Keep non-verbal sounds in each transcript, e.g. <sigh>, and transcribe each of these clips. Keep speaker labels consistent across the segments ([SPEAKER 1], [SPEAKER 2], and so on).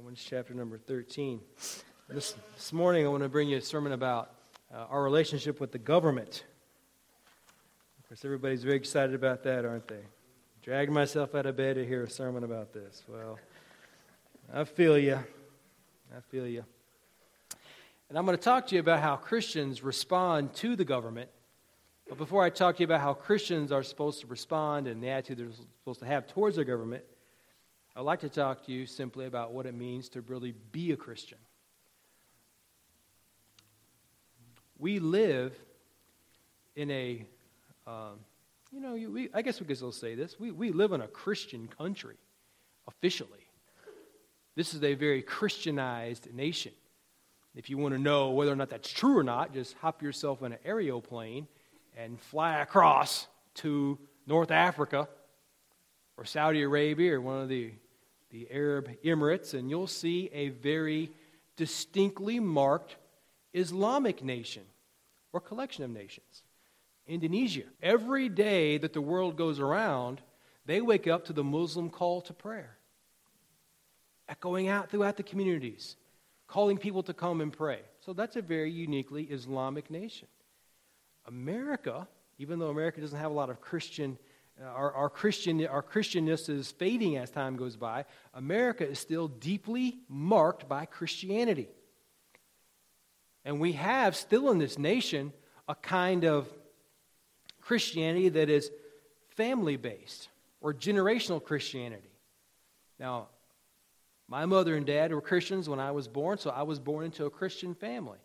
[SPEAKER 1] Romans chapter number 13. This, this morning, I want to bring you a sermon about uh, our relationship with the government. Of course, everybody's very excited about that, aren't they? Dragging myself out of bed to hear a sermon about this. Well, I feel you. I feel you. And I'm going to talk to you about how Christians respond to the government. But before I talk to you about how Christians are supposed to respond and the attitude they're supposed to have towards their government, I'd like to talk to you simply about what it means to really be a Christian. We live in a, um, you know, we, I guess we could still say this. We, we live in a Christian country, officially. This is a very Christianized nation. If you want to know whether or not that's true or not, just hop yourself in an aeroplane and fly across to North Africa or Saudi Arabia or one of the, the Arab Emirates, and you'll see a very distinctly marked Islamic nation or collection of nations. Indonesia. Every day that the world goes around, they wake up to the Muslim call to prayer, echoing out throughout the communities, calling people to come and pray. So that's a very uniquely Islamic nation. America, even though America doesn't have a lot of Christian Uh, our, our, Christian, our Christianness is fading as time goes by. America is still deeply marked by Christianity. And we have still in this nation a kind of Christianity that is family based or generational Christianity. Now, my mother and dad were Christians when I was born, so I was born into a Christian family,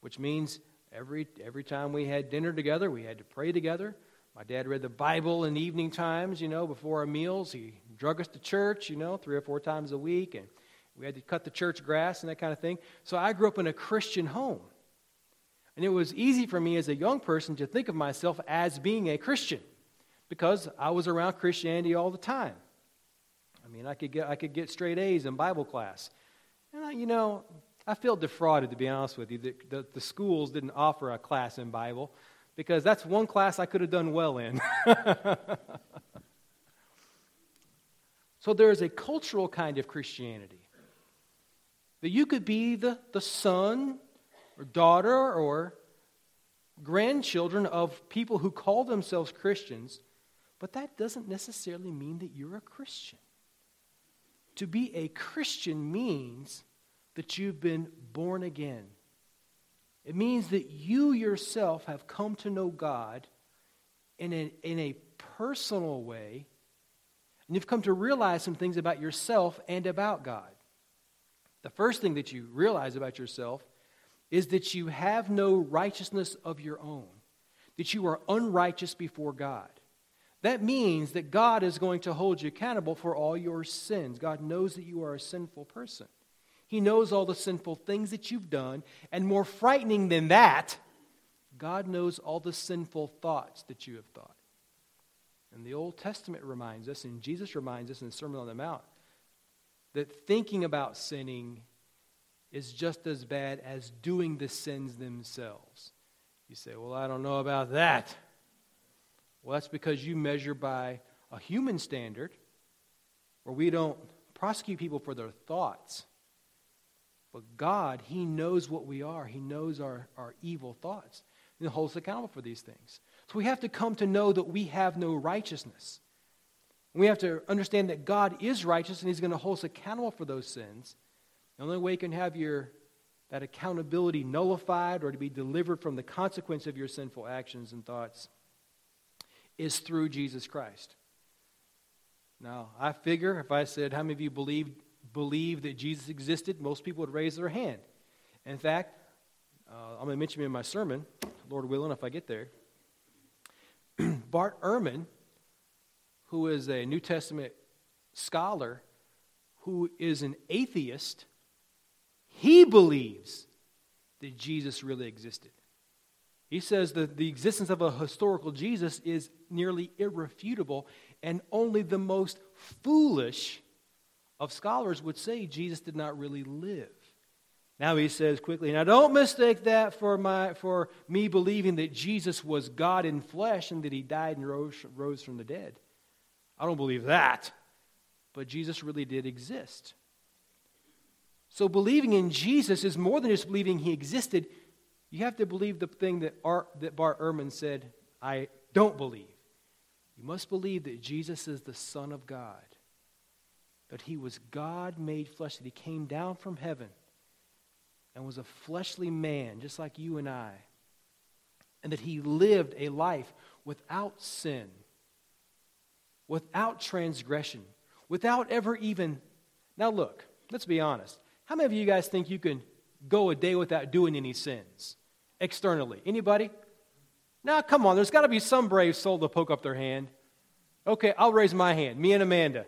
[SPEAKER 1] which means every, every time we had dinner together, we had to pray together. My dad read the Bible in evening times, you know, before our meals. He drug us to church, you know, three or four times a week, and we had to cut the church grass and that kind of thing. So I grew up in a Christian home. And it was easy for me as a young person to think of myself as being a Christian because I was around Christianity all the time. I mean, I could get, I could get straight A's in Bible class. And, I, you know, I felt defrauded, to be honest with you, that the, the schools didn't offer a class in Bible because that's one class I could have done well in. <laughs> so there is a cultural kind of Christianity that you could be the, the son or daughter or grandchildren of people who call themselves Christians, but that doesn't necessarily mean that you're a Christian. To be a Christian means that you've been born again it means that you yourself have come to know God in a, in a personal way, and you've come to realize some things about yourself and about God. The first thing that you realize about yourself is that you have no righteousness of your own, that you are unrighteous before God. That means that God is going to hold you accountable for all your sins. God knows that you are a sinful person. He knows all the sinful things that you've done. And more frightening than that, God knows all the sinful thoughts that you have thought. And the Old Testament reminds us, and Jesus reminds us in the Sermon on the Mount, that thinking about sinning is just as bad as doing the sins themselves. You say, Well, I don't know about that. Well, that's because you measure by a human standard where we don't prosecute people for their thoughts. But God, He knows what we are. He knows our, our evil thoughts. And holds us accountable for these things. So we have to come to know that we have no righteousness. We have to understand that God is righteous and He's going to hold us accountable for those sins. The only way you can have your, that accountability nullified or to be delivered from the consequence of your sinful actions and thoughts is through Jesus Christ. Now, I figure if I said, How many of you believe believe that Jesus existed, most people would raise their hand. In fact, uh, I'm going to mention him in my sermon, Lord willing, if I get there. <clears throat> Bart Ehrman, who is a New Testament scholar, who is an atheist, he believes that Jesus really existed. He says that the existence of a historical Jesus is nearly irrefutable, and only the most foolish of scholars would say Jesus did not really live. Now he says quickly, now don't mistake that for, my, for me believing that Jesus was God in flesh and that he died and rose, rose from the dead. I don't believe that. But Jesus really did exist. So believing in Jesus is more than just believing he existed. You have to believe the thing that, Ar- that Bart Ehrman said, I don't believe. You must believe that Jesus is the Son of God, that he was God made flesh, that he came down from heaven and was a fleshly man, just like you and I, and that he lived a life without sin, without transgression, without ever even. Now, look, let's be honest. How many of you guys think you can go a day without doing any sins externally? Anybody? Now, come on, there's got to be some brave soul to poke up their hand. Okay, I'll raise my hand. Me and Amanda.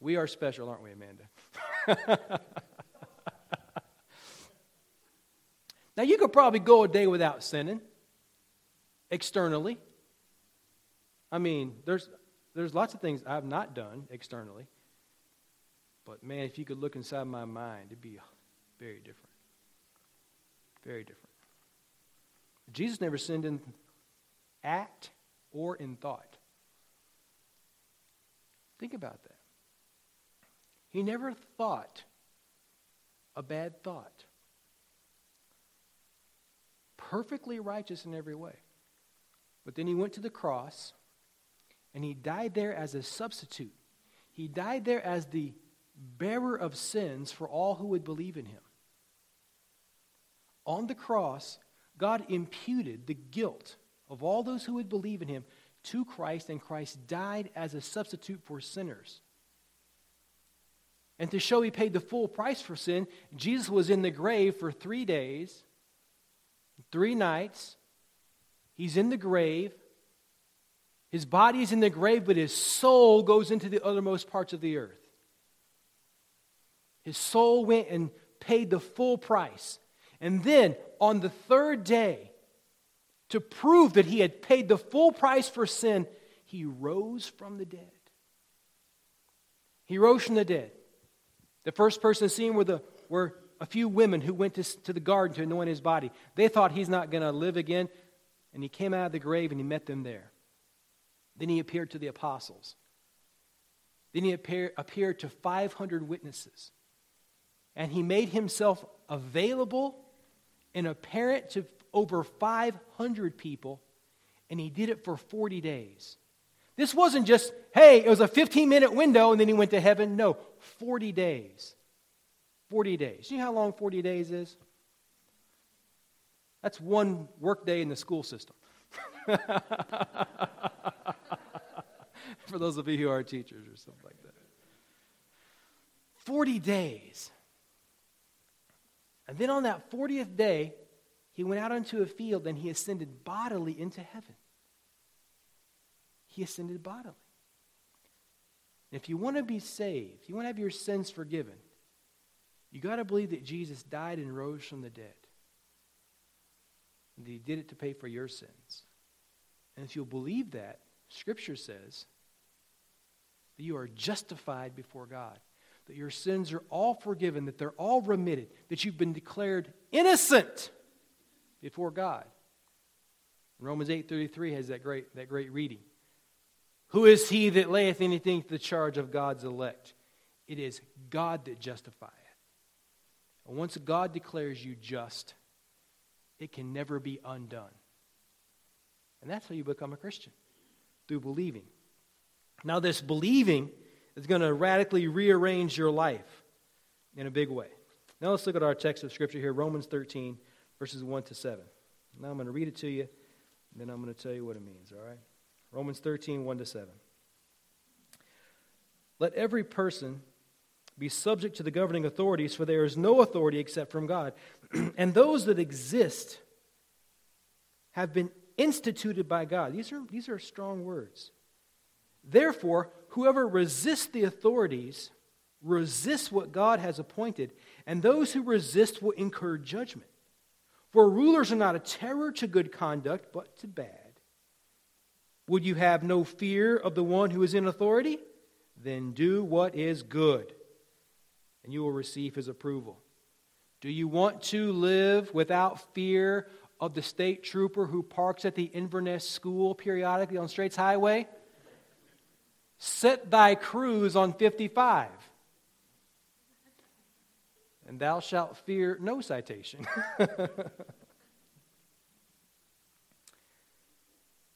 [SPEAKER 1] We are special, aren't we, Amanda? <laughs> now, you could probably go a day without sinning externally. I mean, there's, there's lots of things I've not done externally. But man, if you could look inside my mind, it'd be very different. Very different. Jesus never sinned in act or in thought. Think about that. He never thought a bad thought. Perfectly righteous in every way. But then he went to the cross and he died there as a substitute. He died there as the bearer of sins for all who would believe in him. On the cross, God imputed the guilt of all those who would believe in him to Christ, and Christ died as a substitute for sinners. And to show he paid the full price for sin, Jesus was in the grave for three days, three nights. He's in the grave. His body is in the grave, but his soul goes into the uttermost parts of the earth. His soul went and paid the full price. And then on the third day, to prove that he had paid the full price for sin, he rose from the dead. He rose from the dead. The first person seen were, the, were a few women who went to, to the garden to anoint his body. They thought he's not going to live again, and he came out of the grave and he met them there. Then he appeared to the apostles. Then he appear, appeared to 500 witnesses. And he made himself available and apparent to over 500 people, and he did it for 40 days. This wasn't just, hey, it was a 15 minute window and then he went to heaven. No, 40 days. 40 days. You know how long 40 days is? That's one workday in the school system. <laughs> For those of you who are teachers or something like that. 40 days. And then on that 40th day, he went out onto a field and he ascended bodily into heaven. He ascended bodily. If you want to be saved, you want to have your sins forgiven, you got to believe that Jesus died and rose from the dead. And he did it to pay for your sins. And if you'll believe that, Scripture says that you are justified before God, that your sins are all forgiven, that they're all remitted, that you've been declared innocent before God. Romans 8:33 has that great, that great reading. Who is he that layeth anything to the charge of God's elect? It is God that justifieth. And once God declares you just, it can never be undone. And that's how you become a Christian through believing. Now, this believing is going to radically rearrange your life in a big way. Now, let's look at our text of Scripture here Romans 13, verses 1 to 7. Now, I'm going to read it to you, and then I'm going to tell you what it means, all right? Romans 13, 1 to 7. Let every person be subject to the governing authorities, for there is no authority except from God. <clears throat> and those that exist have been instituted by God. These are, these are strong words. Therefore, whoever resists the authorities resists what God has appointed, and those who resist will incur judgment. For rulers are not a terror to good conduct, but to bad. Would you have no fear of the one who is in authority? Then do what is good, and you will receive his approval. Do you want to live without fear of the state trooper who parks at the Inverness School periodically on Straits Highway? Set thy cruise on 55. And thou shalt fear no citation. <laughs>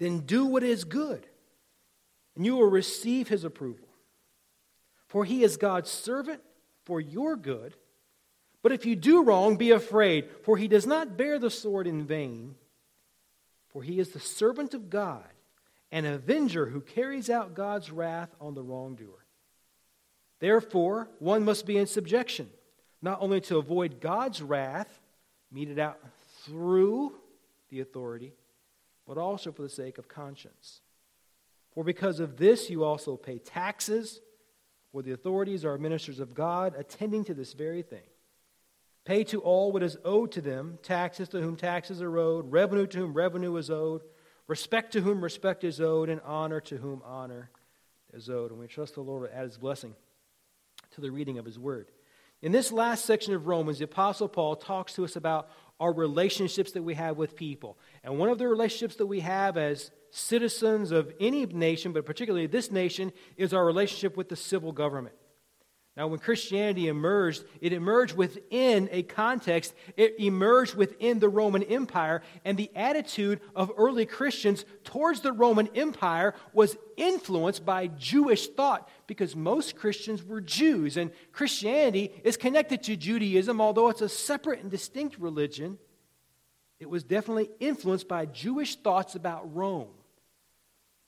[SPEAKER 1] then do what is good, and you will receive his approval. For he is God's servant for your good. But if you do wrong, be afraid, for he does not bear the sword in vain. For he is the servant of God, an avenger who carries out God's wrath on the wrongdoer. Therefore, one must be in subjection, not only to avoid God's wrath, meted out through the authority, but also for the sake of conscience. For because of this you also pay taxes, for the authorities are ministers of God, attending to this very thing. Pay to all what is owed to them taxes to whom taxes are owed, revenue to whom revenue is owed, respect to whom respect is owed, and honor to whom honor is owed. And we trust the Lord to add his blessing to the reading of his word. In this last section of Romans, the Apostle Paul talks to us about our relationships that we have with people. And one of the relationships that we have as citizens of any nation, but particularly this nation, is our relationship with the civil government. Now, when Christianity emerged, it emerged within a context, it emerged within the Roman Empire, and the attitude of early Christians towards the Roman Empire was influenced by Jewish thought because most Christians were Jews, and Christianity is connected to Judaism, although it's a separate and distinct religion. It was definitely influenced by Jewish thoughts about Rome.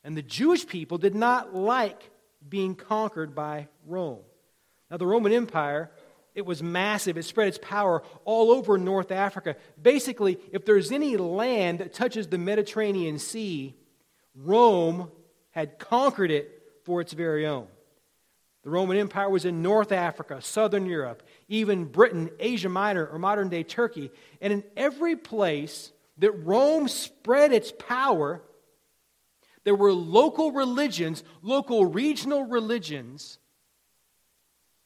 [SPEAKER 1] And the Jewish people did not like being conquered by Rome. Now, the Roman Empire, it was massive. It spread its power all over North Africa. Basically, if there's any land that touches the Mediterranean Sea, Rome had conquered it for its very own. The Roman Empire was in North Africa, Southern Europe, even Britain, Asia Minor, or modern day Turkey. And in every place that Rome spread its power, there were local religions, local regional religions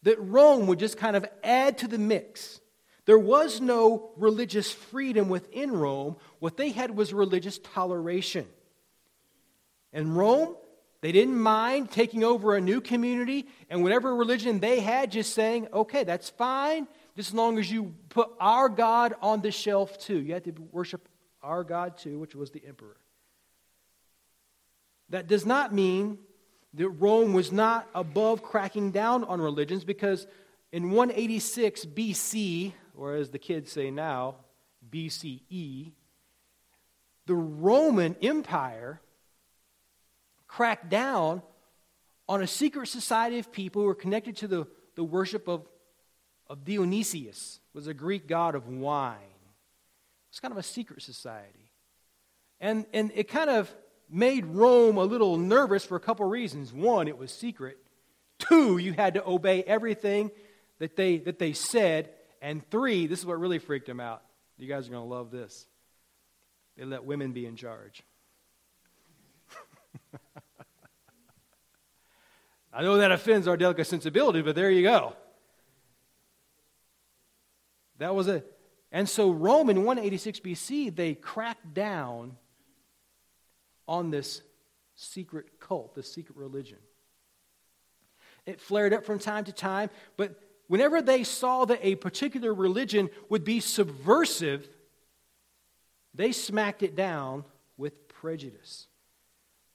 [SPEAKER 1] that Rome would just kind of add to the mix. There was no religious freedom within Rome. What they had was religious toleration. And Rome, they didn't mind taking over a new community and whatever religion they had, just saying, okay, that's fine, just as long as you put our God on the shelf too. You had to worship our God too, which was the emperor. That does not mean that Rome was not above cracking down on religions because in 186 BC, or as the kids say now, BCE, the Roman Empire cracked down on a secret society of people who were connected to the, the worship of, of Dionysius, was a Greek god of wine. It's kind of a secret society. And, and it kind of made Rome a little nervous for a couple reasons. One, it was secret. Two, you had to obey everything that they, that they said. And three, this is what really freaked them out. You guys are going to love this. They let women be in charge. <laughs> I know that offends our delicate sensibility, but there you go. That was a. And so, Rome in 186 BC, they cracked down on this secret cult, this secret religion. It flared up from time to time, but whenever they saw that a particular religion would be subversive, they smacked it down with prejudice.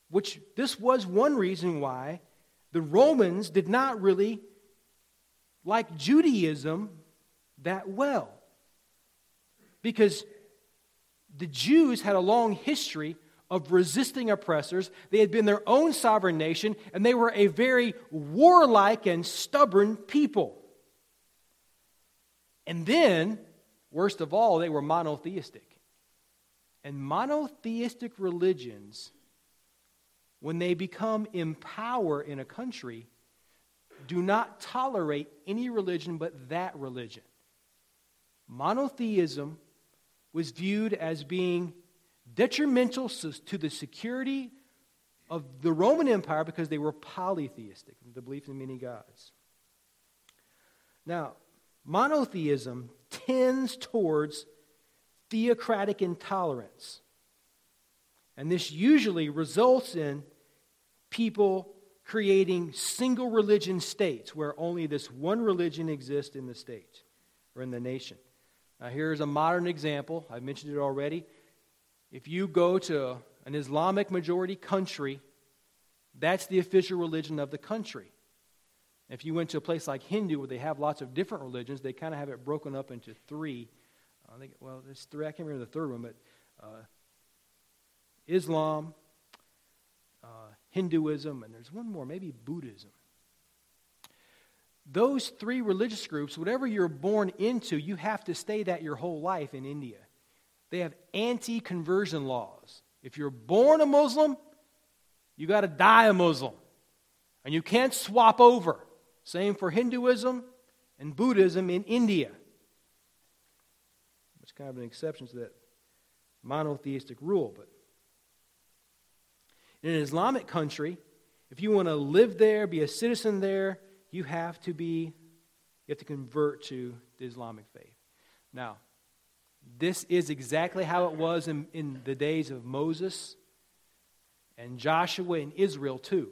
[SPEAKER 1] Which this was one reason why the Romans did not really like Judaism that well. Because the Jews had a long history of resisting oppressors. They had been their own sovereign nation, and they were a very warlike and stubborn people. And then, worst of all, they were monotheistic. And monotheistic religions, when they become in power in a country, do not tolerate any religion but that religion. Monotheism was viewed as being detrimental to the security of the Roman Empire because they were polytheistic, the belief in many gods. Now, monotheism tends towards theocratic intolerance. And this usually results in people creating single religion states where only this one religion exists in the state or in the nation. Now, here's a modern example. I've mentioned it already. If you go to an Islamic majority country, that's the official religion of the country. If you went to a place like Hindu where they have lots of different religions, they kind of have it broken up into three. I think, well, there's three. I can't remember the third one, but uh, Islam, uh, Hinduism, and there's one more, maybe Buddhism. Those three religious groups, whatever you're born into, you have to stay that your whole life in India. They have anti conversion laws. If you're born a Muslim, you got to die a Muslim. And you can't swap over. Same for Hinduism and Buddhism in India. It's kind of an exception to that monotheistic rule. But in an Islamic country, if you want to live there, be a citizen there, you have to be, you have to convert to the Islamic faith. Now, this is exactly how it was in, in the days of Moses and Joshua and Israel, too.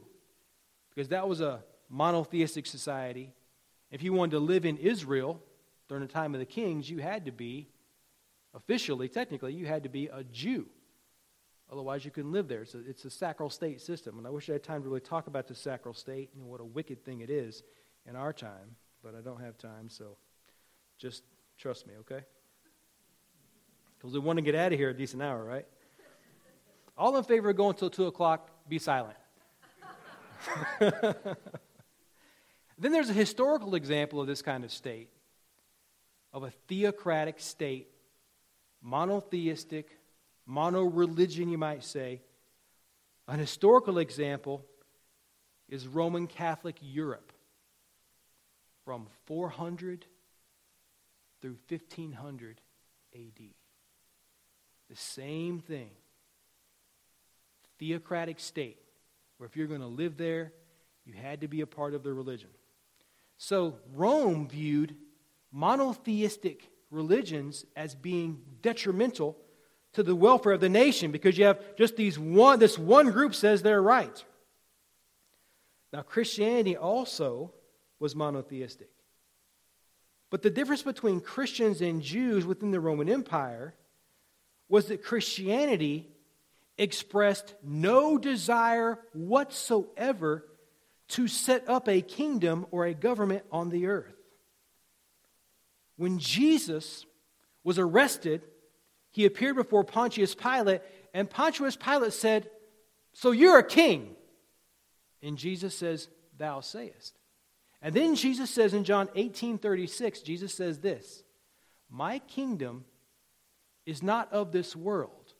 [SPEAKER 1] Because that was a monotheistic society. If you wanted to live in Israel during the time of the kings, you had to be, officially, technically, you had to be a Jew. Otherwise, you couldn't live there. It's a, it's a sacral state system. And I wish I had time to really talk about the sacral state and what a wicked thing it is in our time, but I don't have time, so just trust me, okay? Because we want to get out of here a decent hour, right? All in favor of going until 2 o'clock, be silent. <laughs> then there's a historical example of this kind of state, of a theocratic state, monotheistic, mono religion, you might say. An historical example is Roman Catholic Europe from 400 through 1500 AD. The same thing. Theocratic state, where if you're going to live there, you had to be a part of the religion. So Rome viewed monotheistic religions as being detrimental to the welfare of the nation because you have just these one this one group says they're right. Now Christianity also was monotheistic. But the difference between Christians and Jews within the Roman Empire was that Christianity expressed no desire whatsoever to set up a kingdom or a government on the earth. When Jesus was arrested, he appeared before Pontius Pilate, and Pontius Pilate said, So you're a king. And Jesus says, Thou sayest. And then Jesus says in John 18 36, Jesus says this My kingdom is not of this world.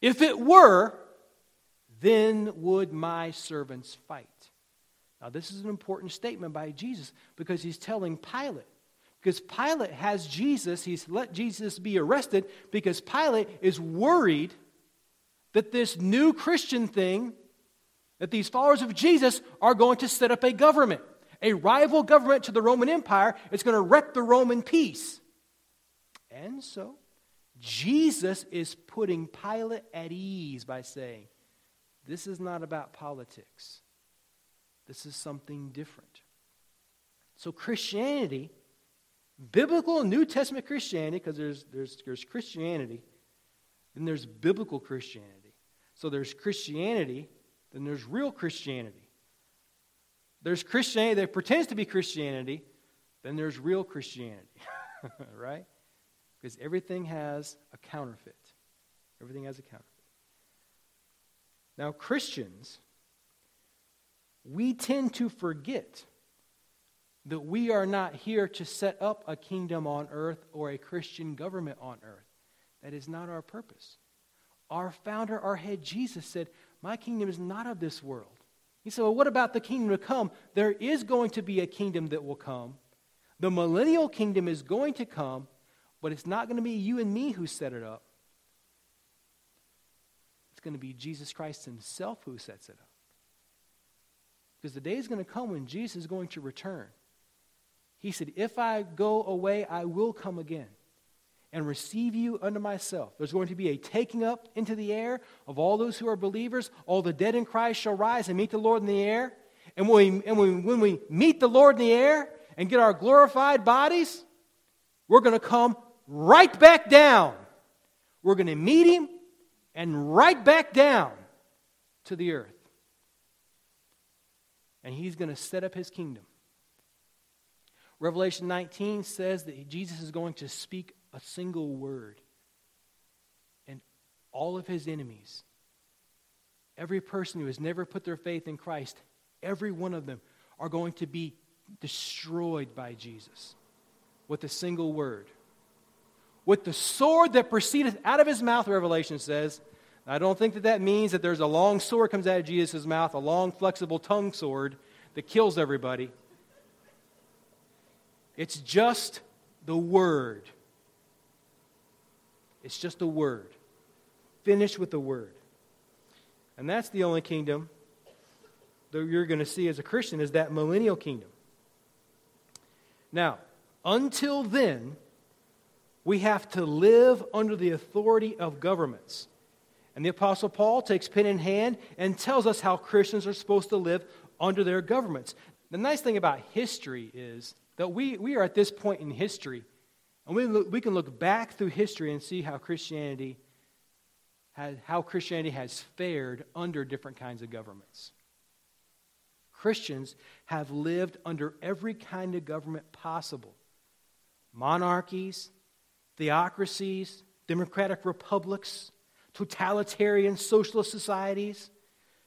[SPEAKER 1] If it were, then would my servants fight. Now, this is an important statement by Jesus because he's telling Pilate. Because Pilate has Jesus, he's let Jesus be arrested because Pilate is worried that this new Christian thing, that these followers of Jesus are going to set up a government, a rival government to the Roman Empire. It's going to wreck the Roman peace. And so, Jesus is putting Pilate at ease by saying, This is not about politics. This is something different. So, Christianity, biblical New Testament Christianity, because there's, there's, there's Christianity, then there's biblical Christianity. So, there's Christianity, then there's real Christianity. There's Christianity that pretends to be Christianity, then there's real Christianity, <laughs> right? Because everything has a counterfeit. Everything has a counterfeit. Now, Christians, we tend to forget that we are not here to set up a kingdom on earth or a Christian government on earth. That is not our purpose. Our founder, our head, Jesus said, My kingdom is not of this world. He said, Well, what about the kingdom to come? There is going to be a kingdom that will come. The millennial kingdom is going to come, but it's not going to be you and me who set it up. It's going to be Jesus Christ Himself who sets it up. Because the day is going to come when Jesus is going to return. He said, If I go away, I will come again and receive you unto myself. There's going to be a taking up into the air of all those who are believers. All the dead in Christ shall rise and meet the Lord in the air. And when we, and when, when we meet the Lord in the air and get our glorified bodies, we're going to come right back down. We're going to meet him and right back down to the earth. And he's going to set up his kingdom. Revelation 19 says that Jesus is going to speak a single word. And all of his enemies, every person who has never put their faith in Christ, every one of them are going to be destroyed by Jesus with a single word. With the sword that proceedeth out of his mouth, Revelation says. I don't think that that means that there's a long sword comes out of Jesus' mouth, a long, flexible tongue sword that kills everybody. It's just the word. It's just a word. Finish with the word. And that's the only kingdom that you're going to see as a Christian is that millennial kingdom. Now, until then, we have to live under the authority of governments. And the Apostle Paul takes pen in hand and tells us how Christians are supposed to live under their governments. The nice thing about history is that we, we are at this point in history, and we, look, we can look back through history and see how Christianity, has, how Christianity has fared under different kinds of governments. Christians have lived under every kind of government possible monarchies, theocracies, democratic republics, totalitarian socialist societies.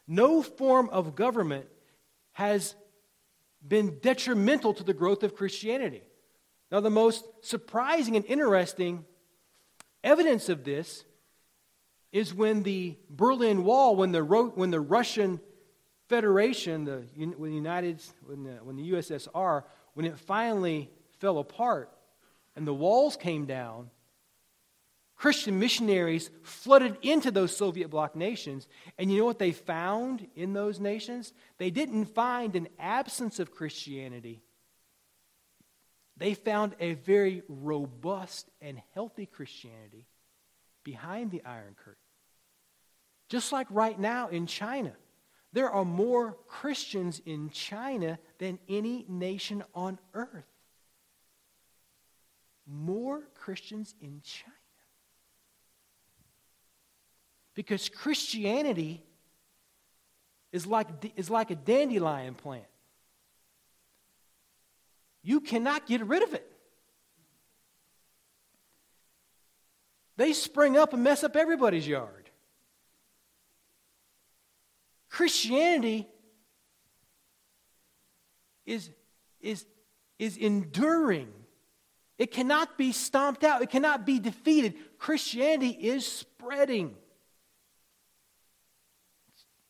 [SPEAKER 1] No form of government has been detrimental to the growth of Christianity. Now, the most surprising and interesting evidence of this is when the Berlin Wall, when the, when the Russian Federation, the, when, the United, when, the, when the USSR, when it finally fell apart and the walls came down, Christian missionaries flooded into those Soviet bloc nations. And you know what they found in those nations? They didn't find an absence of Christianity. They found a very robust and healthy Christianity behind the Iron Curtain. Just like right now in China, there are more Christians in China than any nation on earth. More Christians in China. Because Christianity is like, is like a dandelion plant. You cannot get rid of it. They spring up and mess up everybody's yard. Christianity is, is, is enduring. It cannot be stomped out, it cannot be defeated. Christianity is spreading.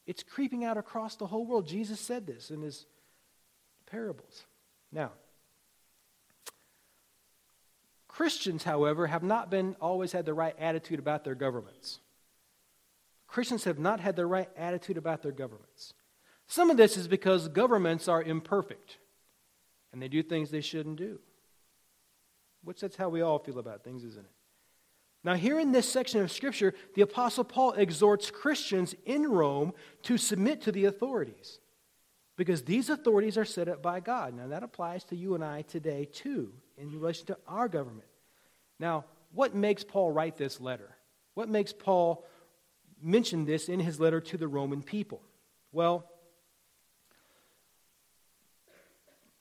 [SPEAKER 1] It's creeping out across the whole world. Jesus said this in his parables. Now, Christians, however, have not been always had the right attitude about their governments. Christians have not had the right attitude about their governments. Some of this is because governments are imperfect and they do things they shouldn't do. Which that's how we all feel about things, isn't it? Now, here in this section of Scripture, the Apostle Paul exhorts Christians in Rome to submit to the authorities because these authorities are set up by God. Now, that applies to you and I today, too, in relation to our government. Now, what makes Paul write this letter? What makes Paul mention this in his letter to the Roman people? Well,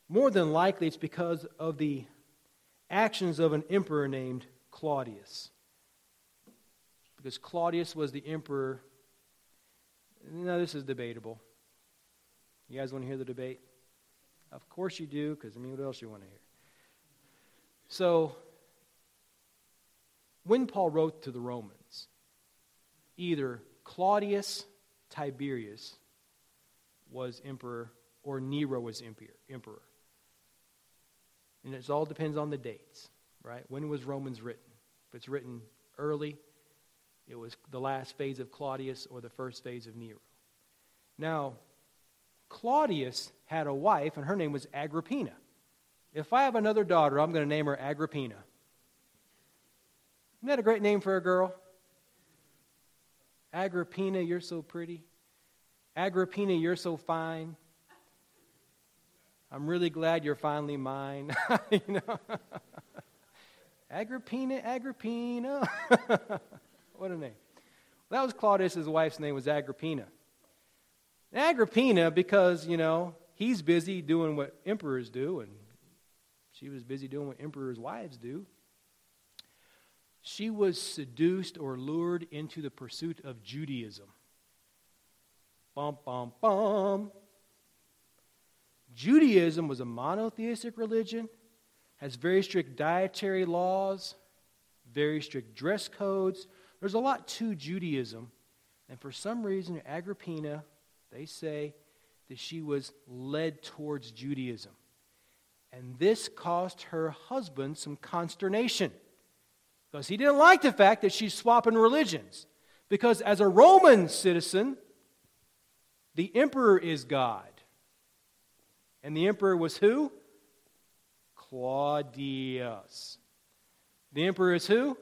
[SPEAKER 1] more than likely, it's because of the actions of an emperor named Claudius because Claudius was the emperor. Now, this is debatable. You guys want to hear the debate? Of course you do, because I mean, what else you want to hear? So, when Paul wrote to the Romans, either Claudius Tiberius was emperor or Nero was emperor. And it all depends on the dates, right? When was Romans written? If it's written early, it was the last phase of Claudius or the first phase of Nero. Now, Claudius had a wife, and her name was Agrippina. If I have another daughter, I'm going to name her Agrippina. Isn't that a great name for a girl? Agrippina, you're so pretty. Agrippina, you're so fine. I'm really glad you're finally mine. <laughs> you know? Agrippina, Agrippina. <laughs> what a name. That was Claudius's wife's name was Agrippina. Agrippina, because, you know, he's busy doing what emperors do, and she was busy doing what emperors' wives do. She was seduced or lured into the pursuit of Judaism. Bum, bum, bum. Judaism was a monotheistic religion, has very strict dietary laws, very strict dress codes. There's a lot to Judaism. And for some reason, Agrippina, they say that she was led towards Judaism. And this caused her husband some consternation because he didn't like the fact that she's swapping religions. Because as a Roman citizen, the emperor is God. And the emperor was who? Claudius. The emperor is who?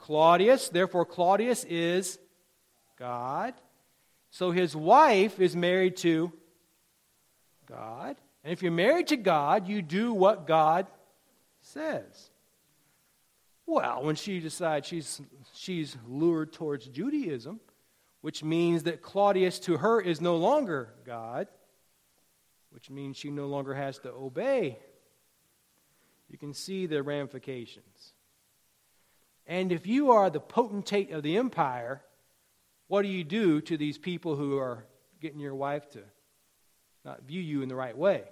[SPEAKER 1] Claudius. Therefore, Claudius is God. So his wife is married to God. And if you're married to God, you do what God says. Well, when she decides she's, she's lured towards Judaism, which means that Claudius to her is no longer God, which means she no longer has to obey. You can see the ramifications. And if you are the potentate of the empire, what do you do to these people who are getting your wife to not view you in the right way?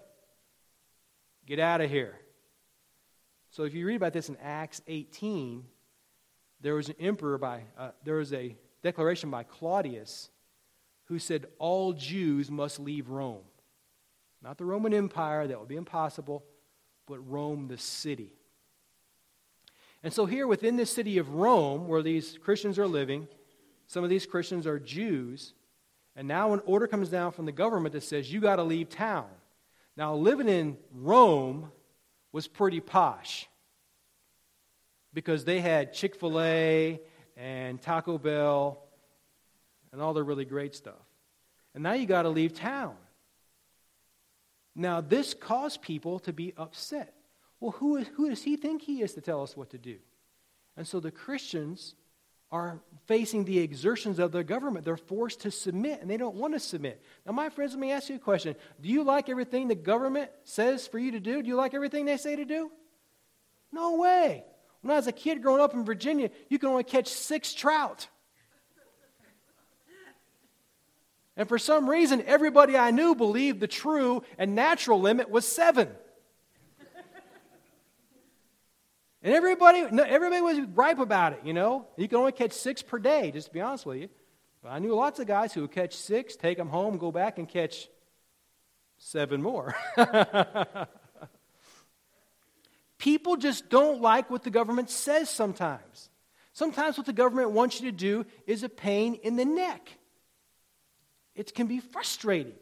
[SPEAKER 1] Get out of here. So if you read about this in Acts 18, there was an emperor by, uh, there was a declaration by Claudius who said all Jews must leave Rome. Not the Roman Empire, that would be impossible, but Rome, the city. And so, here within the city of Rome, where these Christians are living, some of these Christians are Jews, and now an order comes down from the government that says you got to leave town. Now, living in Rome was pretty posh because they had Chick fil A and Taco Bell and all the really great stuff. And now you got to leave town. Now, this caused people to be upset. Well, who, is, who does he think he is to tell us what to do? And so the Christians are facing the exertions of their government. They're forced to submit, and they don't want to submit. Now, my friends, let me ask you a question. Do you like everything the government says for you to do? Do you like everything they say to do? No way. When I was a kid growing up in Virginia, you could only catch six trout. And for some reason, everybody I knew believed the true and natural limit was seven. And everybody, everybody was ripe about it, you know. You can only catch six per day, just to be honest with you. But I knew lots of guys who would catch six, take them home, go back and catch seven more. <laughs> People just don't like what the government says sometimes. Sometimes what the government wants you to do is a pain in the neck. It can be frustrating.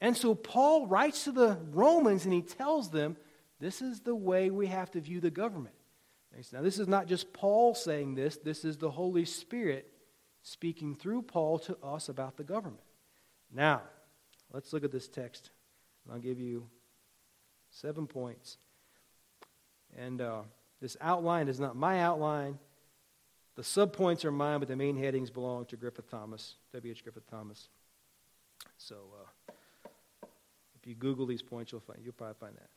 [SPEAKER 1] And so Paul writes to the Romans and he tells them this is the way we have to view the government. Now, this is not just Paul saying this, this is the Holy Spirit speaking through Paul to us about the government. Now, let's look at this text. I'll give you seven points. And uh, this outline is not my outline. The subpoints are mine, but the main headings belong to Griffith Thomas, W.H. Griffith Thomas. So uh, if you Google these points, you'll, find, you'll probably find that.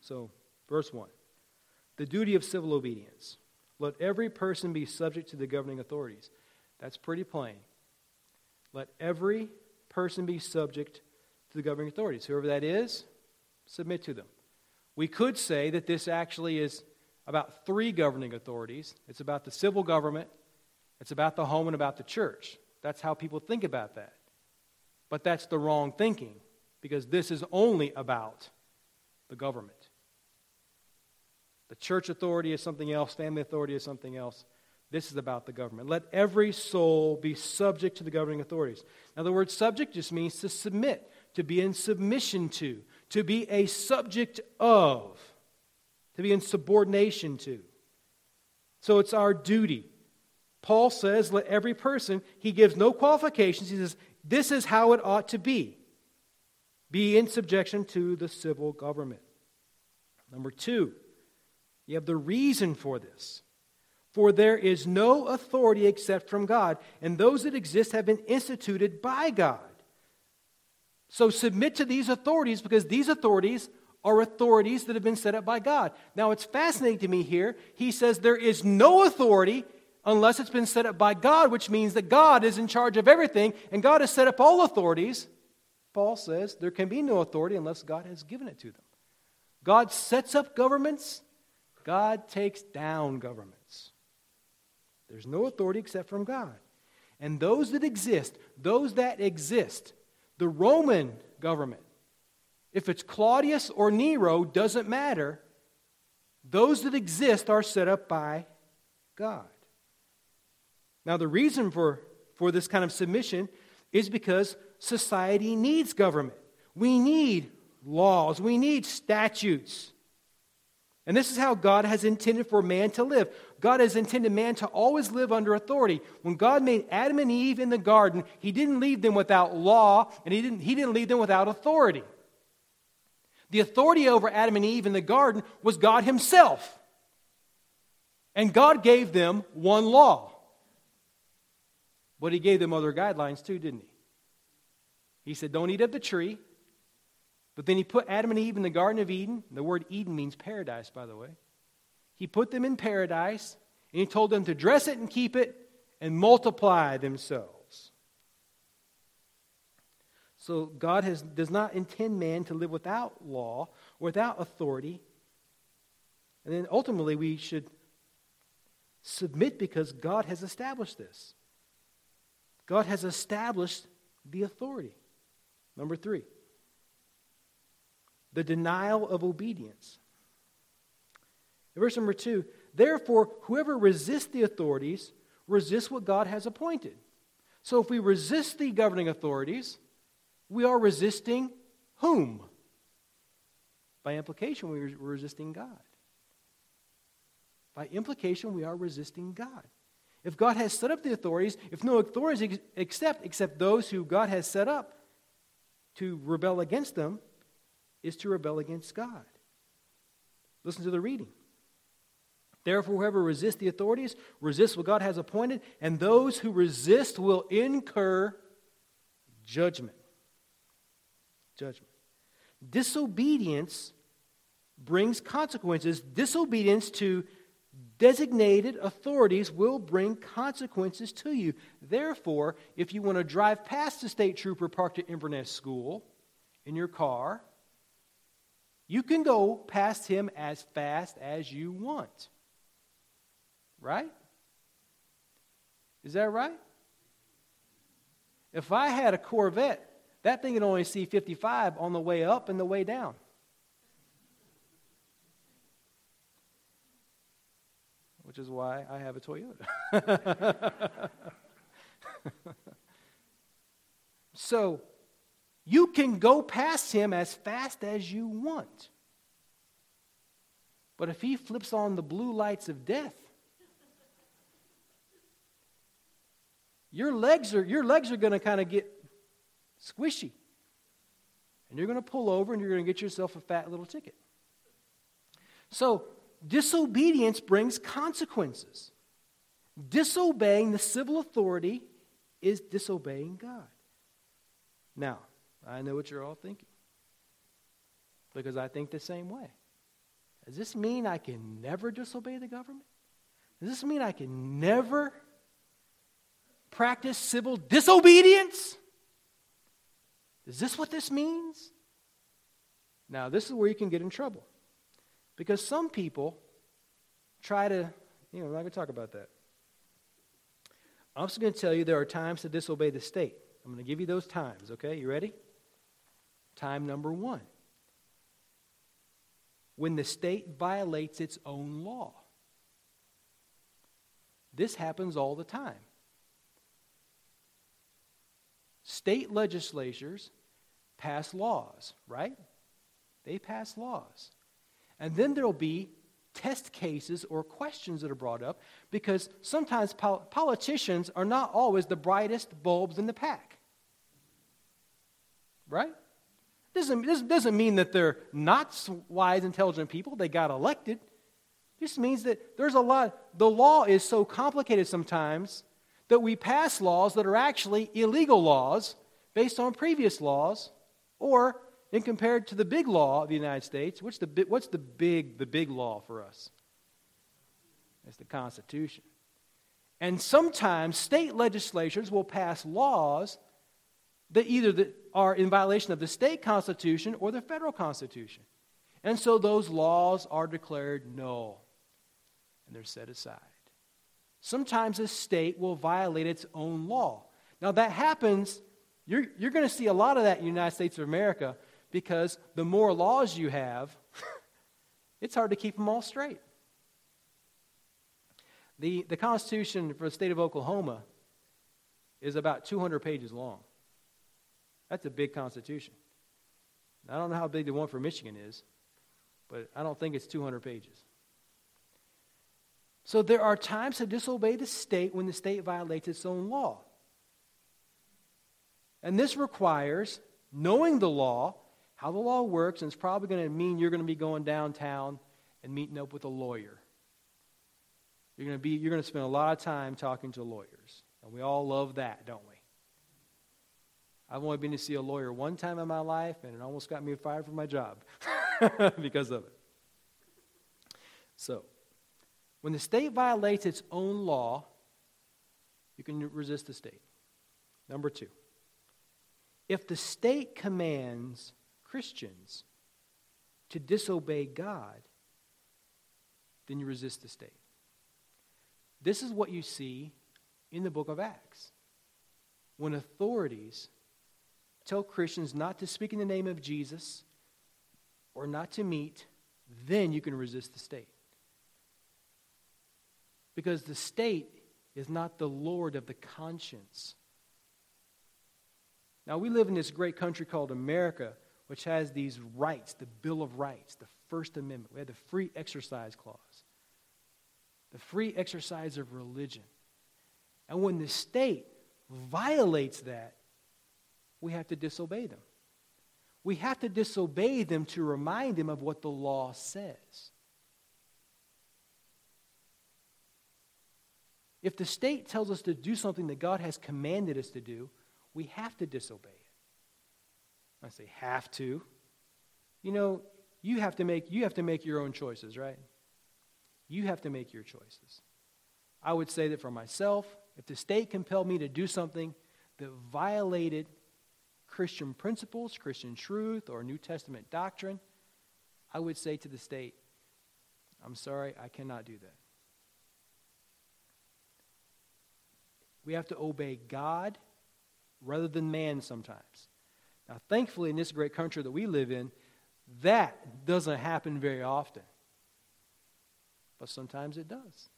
[SPEAKER 1] So, verse 1 the duty of civil obedience. Let every person be subject to the governing authorities. That's pretty plain. Let every person be subject to the governing authorities. Whoever that is, submit to them. We could say that this actually is about three governing authorities it's about the civil government, it's about the home, and about the church. That's how people think about that. But that's the wrong thinking because this is only about the government. The church authority is something else, family authority is something else. This is about the government. Let every soul be subject to the governing authorities. Now, the word subject just means to submit, to be in submission to, to be a subject of, to be in subordination to. So it's our duty. Paul says, let every person, he gives no qualifications. He says, this is how it ought to be. be in subjection to the civil government. Number two, you have the reason for this. For there is no authority except from God, and those that exist have been instituted by God. So submit to these authorities because these authorities are authorities that have been set up by God. Now, it's fascinating to me here. He says there is no authority unless it's been set up by God, which means that God is in charge of everything, and God has set up all authorities. Paul says there can be no authority unless God has given it to them. God sets up governments, God takes down governments. There's no authority except from God. And those that exist, those that exist, the Roman government, if it's Claudius or Nero, doesn't matter. Those that exist are set up by God. Now, the reason for, for this kind of submission is because society needs government. We need laws, we need statutes. And this is how God has intended for man to live. God has intended man to always live under authority. When God made Adam and Eve in the garden, He didn't leave them without law, and He didn't, he didn't leave them without authority. The authority over Adam and Eve in the garden was God Himself. And God gave them one law. But He gave them other guidelines too, didn't He? He said, Don't eat of the tree. But then he put Adam and Eve in the Garden of Eden. The word Eden means paradise, by the way. He put them in paradise, and he told them to dress it and keep it and multiply themselves. So God has, does not intend man to live without law, without authority. And then ultimately, we should submit because God has established this. God has established the authority. Number three the denial of obedience. In verse number two, therefore, whoever resists the authorities resists what God has appointed. So if we resist the governing authorities, we are resisting whom? By implication, we are resisting God. By implication, we are resisting God. If God has set up the authorities, if no authorities except except those who God has set up to rebel against them, is to rebel against God. Listen to the reading. Therefore, whoever resists the authorities resists what God has appointed, and those who resist will incur judgment. Judgment. Disobedience brings consequences. Disobedience to designated authorities will bring consequences to you. Therefore, if you want to drive past the state trooper parked at Inverness School in your car, you can go past him as fast as you want. Right? Is that right? If I had a Corvette, that thing would only see 55 on the way up and the way down. Which is why I have a Toyota. <laughs> so, you can go past him as fast as you want. But if he flips on the blue lights of death, your legs are, your legs are going to kind of get squishy. And you're going to pull over and you're going to get yourself a fat little ticket. So, disobedience brings consequences. Disobeying the civil authority is disobeying God. Now, I know what you're all thinking. Because I think the same way. Does this mean I can never disobey the government? Does this mean I can never practice civil disobedience? Is this what this means? Now, this is where you can get in trouble. Because some people try to, you know, I'm not going to talk about that. I'm also going to tell you there are times to disobey the state. I'm going to give you those times, okay? You ready? Time number one when the state violates its own law. This happens all the time. State legislatures pass laws, right? They pass laws. And then there'll be test cases or questions that are brought up because sometimes pol- politicians are not always the brightest bulbs in the pack. Right? Doesn't, doesn't mean that they're not wise, intelligent people. They got elected. This means that there's a lot, the law is so complicated sometimes that we pass laws that are actually illegal laws based on previous laws or in compared to the big law of the United States, what's the, what's the big the big law for us? It's the Constitution. And sometimes state legislatures will pass laws that either are in violation of the state constitution or the federal constitution. And so those laws are declared null and they're set aside. Sometimes a state will violate its own law. Now, that happens, you're, you're going to see a lot of that in the United States of America because the more laws you have, <laughs> it's hard to keep them all straight. The, the Constitution for the state of Oklahoma is about 200 pages long. That's a big Constitution. I don't know how big the one for Michigan is, but I don't think it's 200 pages. So there are times to disobey the state when the state violates its own law. And this requires knowing the law, how the law works, and it's probably going to mean you're going to be going downtown and meeting up with a lawyer. You're going to be you're going to spend a lot of time talking to lawyers. And we all love that, don't we? I've only been to see a lawyer one time in my life, and it almost got me fired from my job <laughs> because of it. So, when the state violates its own law, you can resist the state. Number two, if the state commands Christians to disobey God, then you resist the state. This is what you see in the book of Acts. When authorities tell Christians not to speak in the name of Jesus or not to meet, then you can resist the state. Because the state is not the Lord of the conscience. Now, we live in this great country called America, which has these rights the Bill of Rights, the First Amendment. We have the Free Exercise Clause, the free exercise of religion. And when the state violates that, we have to disobey them. We have to disobey them to remind them of what the law says. If the state tells us to do something that God has commanded us to do, we have to disobey it. I say have to. You know, you have to make you have to make your own choices, right? You have to make your choices. I would say that for myself, if the state compelled me to do something that violated Christian principles, Christian truth, or New Testament doctrine, I would say to the state, I'm sorry, I cannot do that. We have to obey God rather than man sometimes. Now, thankfully, in this great country that we live in, that doesn't happen very often. But sometimes it does.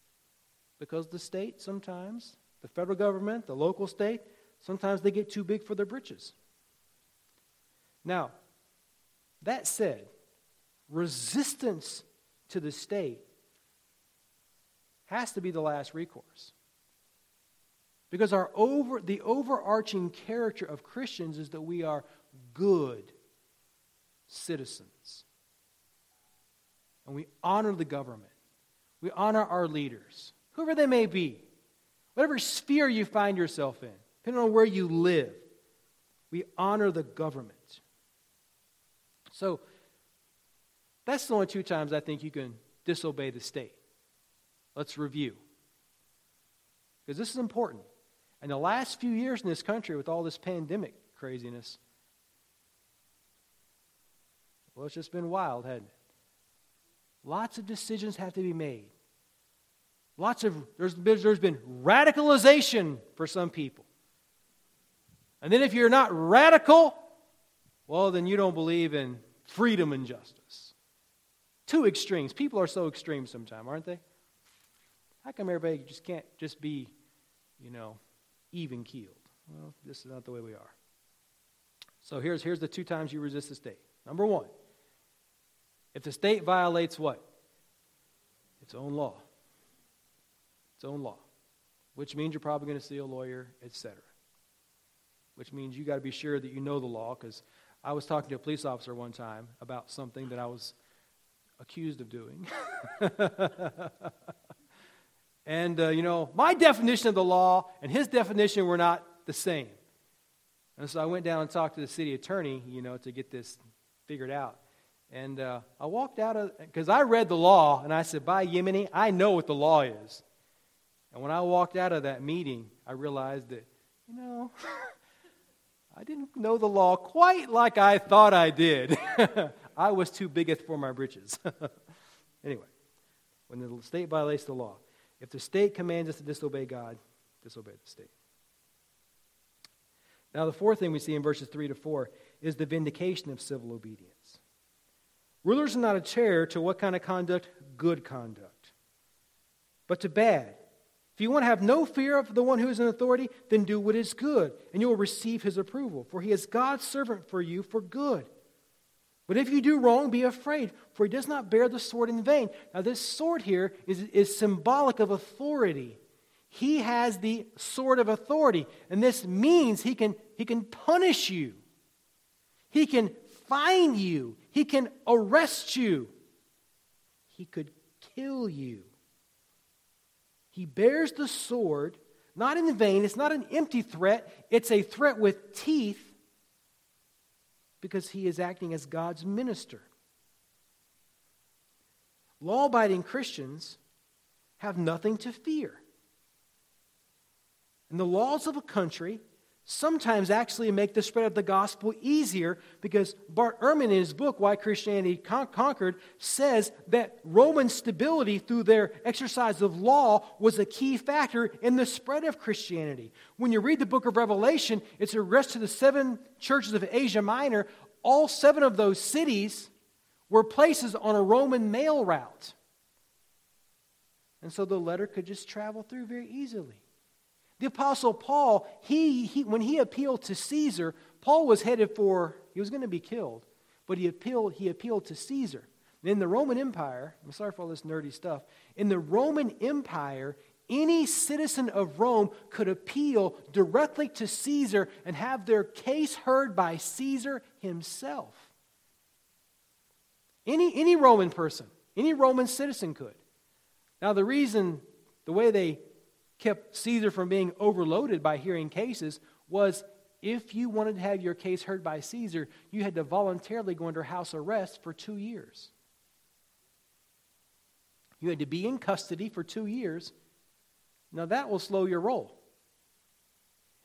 [SPEAKER 1] Because the state sometimes, the federal government, the local state, sometimes they get too big for their britches. Now, that said, resistance to the state has to be the last recourse. Because our over, the overarching character of Christians is that we are good citizens. And we honor the government. We honor our leaders, whoever they may be, whatever sphere you find yourself in, depending on where you live. We honor the government. So that's the only two times I think you can disobey the state. Let's review. Because this is important. And the last few years in this country, with all this pandemic craziness, well, it's just been wild, hasn't it? Lots of decisions have to be made. Lots of, there's, there's been radicalization for some people. And then if you're not radical, well, then you don't believe in freedom and justice. Two extremes. People are so extreme sometimes, aren't they? How come everybody just can't just be, you know, even keeled? Well, this is not the way we are. So here's, here's the two times you resist the state. Number one, if the state violates what? Its own law. Its own law. Which means you're probably going to see a lawyer, etc. Which means you got to be sure that you know the law because I was talking to a police officer one time about something that I was accused of doing. <laughs> and, uh, you know, my definition of the law and his definition were not the same. And so I went down and talked to the city attorney, you know, to get this figured out. And uh, I walked out of, because I read the law, and I said, by Yemeni, I know what the law is. And when I walked out of that meeting, I realized that, you know, <laughs> I didn't know the law quite like I thought I did. <laughs> I was too bigeth for my britches. <laughs> anyway, when the state violates the law, if the state commands us to disobey God, disobey the state. Now, the fourth thing we see in verses 3 to 4 is the vindication of civil obedience. Rulers are not a chair to what kind of conduct? Good conduct. But to bad. If you want to have no fear of the one who is in authority, then do what is good, and you will receive his approval. For he is God's servant for you for good. But if you do wrong, be afraid, for he does not bear the sword in vain. Now, this sword here is, is symbolic of authority. He has the sword of authority, and this means he can, he can punish you, he can fine you, he can arrest you, he could kill you. He bears the sword, not in vain. It's not an empty threat, it's a threat with teeth because he is acting as God's minister. Law abiding Christians have nothing to fear. And the laws of a country sometimes actually make the spread of the gospel easier because Bart Ehrman, in his book, Why Christianity Con- Conquered, says that Roman stability through their exercise of law was a key factor in the spread of Christianity. When you read the book of Revelation, it's addressed to the seven churches of Asia Minor. All seven of those cities were places on a Roman mail route. And so the letter could just travel through very easily. The Apostle Paul, he, he, when he appealed to Caesar, Paul was headed for, he was going to be killed, but he appealed, he appealed to Caesar. in the Roman Empire, I'm sorry for all this nerdy stuff, in the Roman Empire, any citizen of Rome could appeal directly to Caesar and have their case heard by Caesar himself. Any, any Roman person, any Roman citizen could. Now, the reason, the way they kept Caesar from being overloaded by hearing cases was if you wanted to have your case heard by Caesar, you had to voluntarily go under house arrest for two years. You had to be in custody for two years. Now that will slow your roll.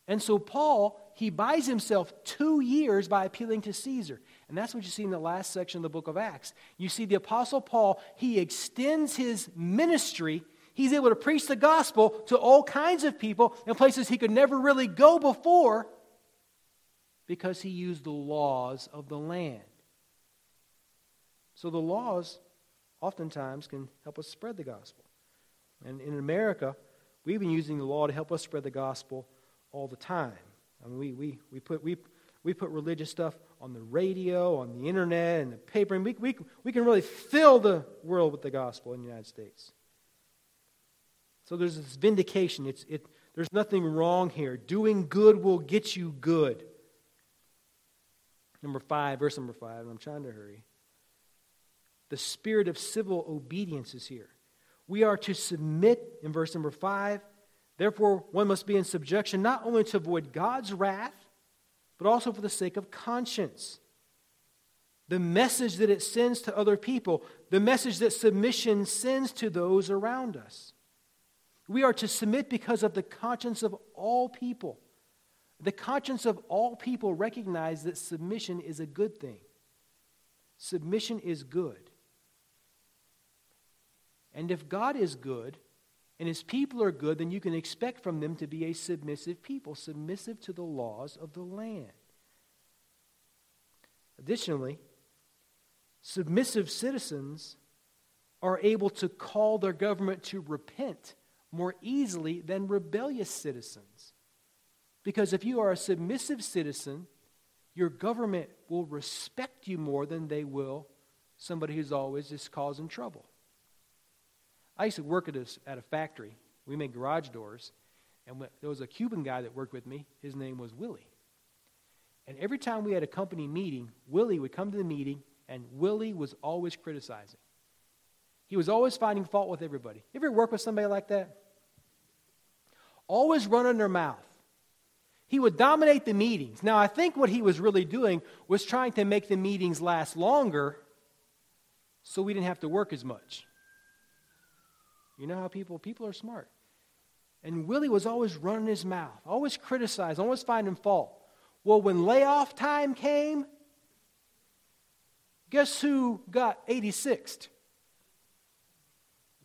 [SPEAKER 1] And so Paul, he buys himself two years by appealing to Caesar. And that's what you see in the last section of the book of Acts. You see the Apostle Paul, he extends his ministry He's able to preach the gospel to all kinds of people in places he could never really go before because he used the laws of the land. So the laws oftentimes can help us spread the gospel. And in America, we've been using the law to help us spread the gospel all the time. I mean, we, we, we, put, we, we put religious stuff on the radio, on the internet, and the paper, and we, we, we can really fill the world with the gospel in the United States. So there's this vindication. It's, it, there's nothing wrong here. Doing good will get you good. Number five, verse number five, and I'm trying to hurry. The spirit of civil obedience is here. We are to submit in verse number five. Therefore, one must be in subjection not only to avoid God's wrath, but also for the sake of conscience. The message that it sends to other people, the message that submission sends to those around us. We are to submit because of the conscience of all people. The conscience of all people recognize that submission is a good thing. Submission is good. And if God is good and his people are good, then you can expect from them to be a submissive people, submissive to the laws of the land. Additionally, submissive citizens are able to call their government to repent more easily than rebellious citizens. Because if you are a submissive citizen, your government will respect you more than they will somebody who's always just causing trouble. I used to work at a, at a factory. We made garage doors. And there was a Cuban guy that worked with me. His name was Willie. And every time we had a company meeting, Willie would come to the meeting, and Willie was always criticizing. He was always finding fault with everybody. You ever work with somebody like that? Always running their mouth. He would dominate the meetings. Now, I think what he was really doing was trying to make the meetings last longer so we didn't have to work as much. You know how people people are smart. And Willie was always running his mouth, always criticizing, always finding fault. Well, when layoff time came, guess who got 86th?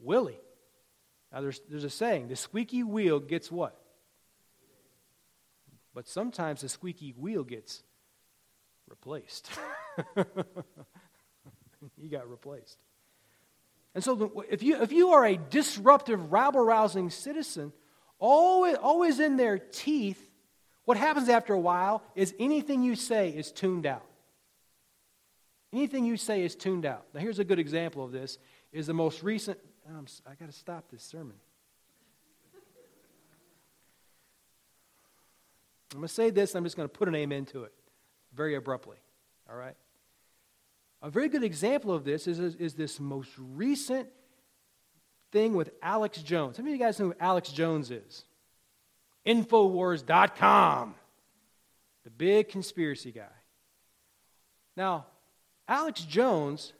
[SPEAKER 1] Willie. Now, there's, there's a saying the squeaky wheel gets what? But sometimes the squeaky wheel gets replaced. <laughs> he got replaced. And so, if you, if you are a disruptive, rabble rousing citizen, always, always in their teeth, what happens after a while is anything you say is tuned out. Anything you say is tuned out. Now, here's a good example of this: is the most recent. Um, I got to stop this sermon. I'm going to say this. I'm just going to put an amen to it, very abruptly. All right. A very good example of this is, is, is this most recent thing with Alex Jones. How many of you guys know who Alex Jones is? Infowars.com, the big conspiracy guy. Now, Alex Jones,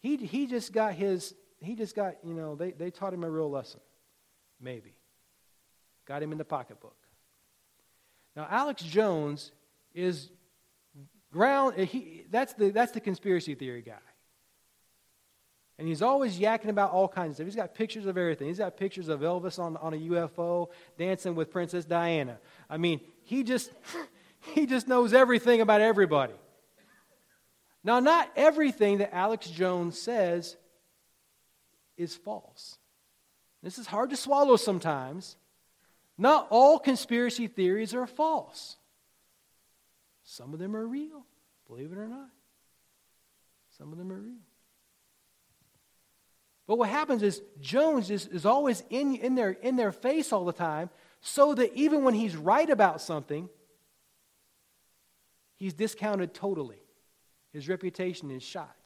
[SPEAKER 1] he, he just got his, he just got, you know, they, they taught him a real lesson. Maybe. Got him in the pocketbook. Now, Alex Jones is ground, he, that's, the, that's the conspiracy theory guy. And he's always yakking about all kinds of stuff. He's got pictures of everything. He's got pictures of Elvis on, on a UFO dancing with Princess Diana. I mean, he just, <laughs> he just knows everything about everybody. Now, not everything that Alex Jones says is false. This is hard to swallow sometimes. Not all conspiracy theories are false. Some of them are real, believe it or not. Some of them are real. But what happens is Jones is, is always in, in, their, in their face all the time, so that even when he's right about something, he's discounted totally. His reputation is shot.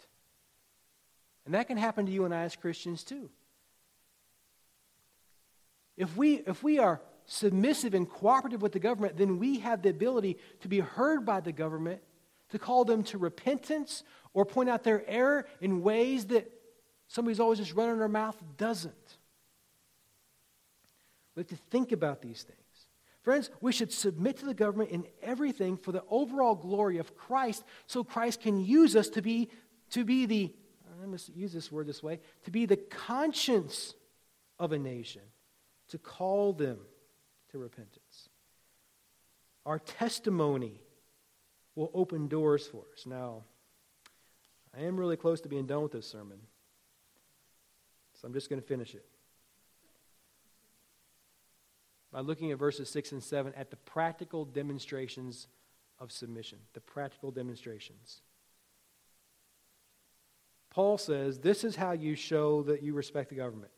[SPEAKER 1] And that can happen to you and I as Christians too. If we, if we are submissive and cooperative with the government, then we have the ability to be heard by the government, to call them to repentance, or point out their error in ways that Somebody's always just running their mouth doesn't. We have to think about these things. Friends, we should submit to the government in everything for the overall glory of Christ so Christ can use us to be, to be the, going to use this word this way, to be the conscience of a nation, to call them to repentance. Our testimony will open doors for us. Now, I am really close to being done with this sermon. So I'm just going to finish it. By looking at verses 6 and 7 at the practical demonstrations of submission, the practical demonstrations. Paul says this is how you show that you respect the government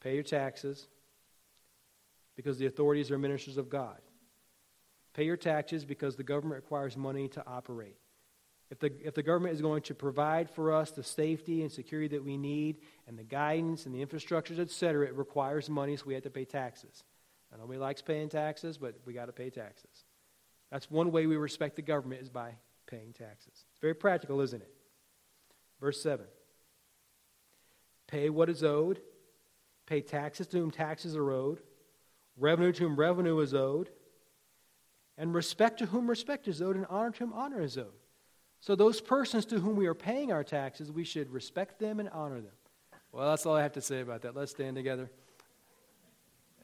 [SPEAKER 1] pay your taxes because the authorities are ministers of God. Pay your taxes because the government requires money to operate. If the, if the government is going to provide for us the safety and security that we need and the guidance and the infrastructures, et cetera, it requires money, so we have to pay taxes. Now, nobody likes paying taxes, but we got to pay taxes. That's one way we respect the government is by paying taxes. It's very practical, isn't it? Verse 7 Pay what is owed, pay taxes to whom taxes are owed, revenue to whom revenue is owed, and respect to whom respect is owed, and honor to whom honor is owed. So, those persons to whom we are paying our taxes, we should respect them and honor them. Well, that's all I have to say about that. Let's stand together.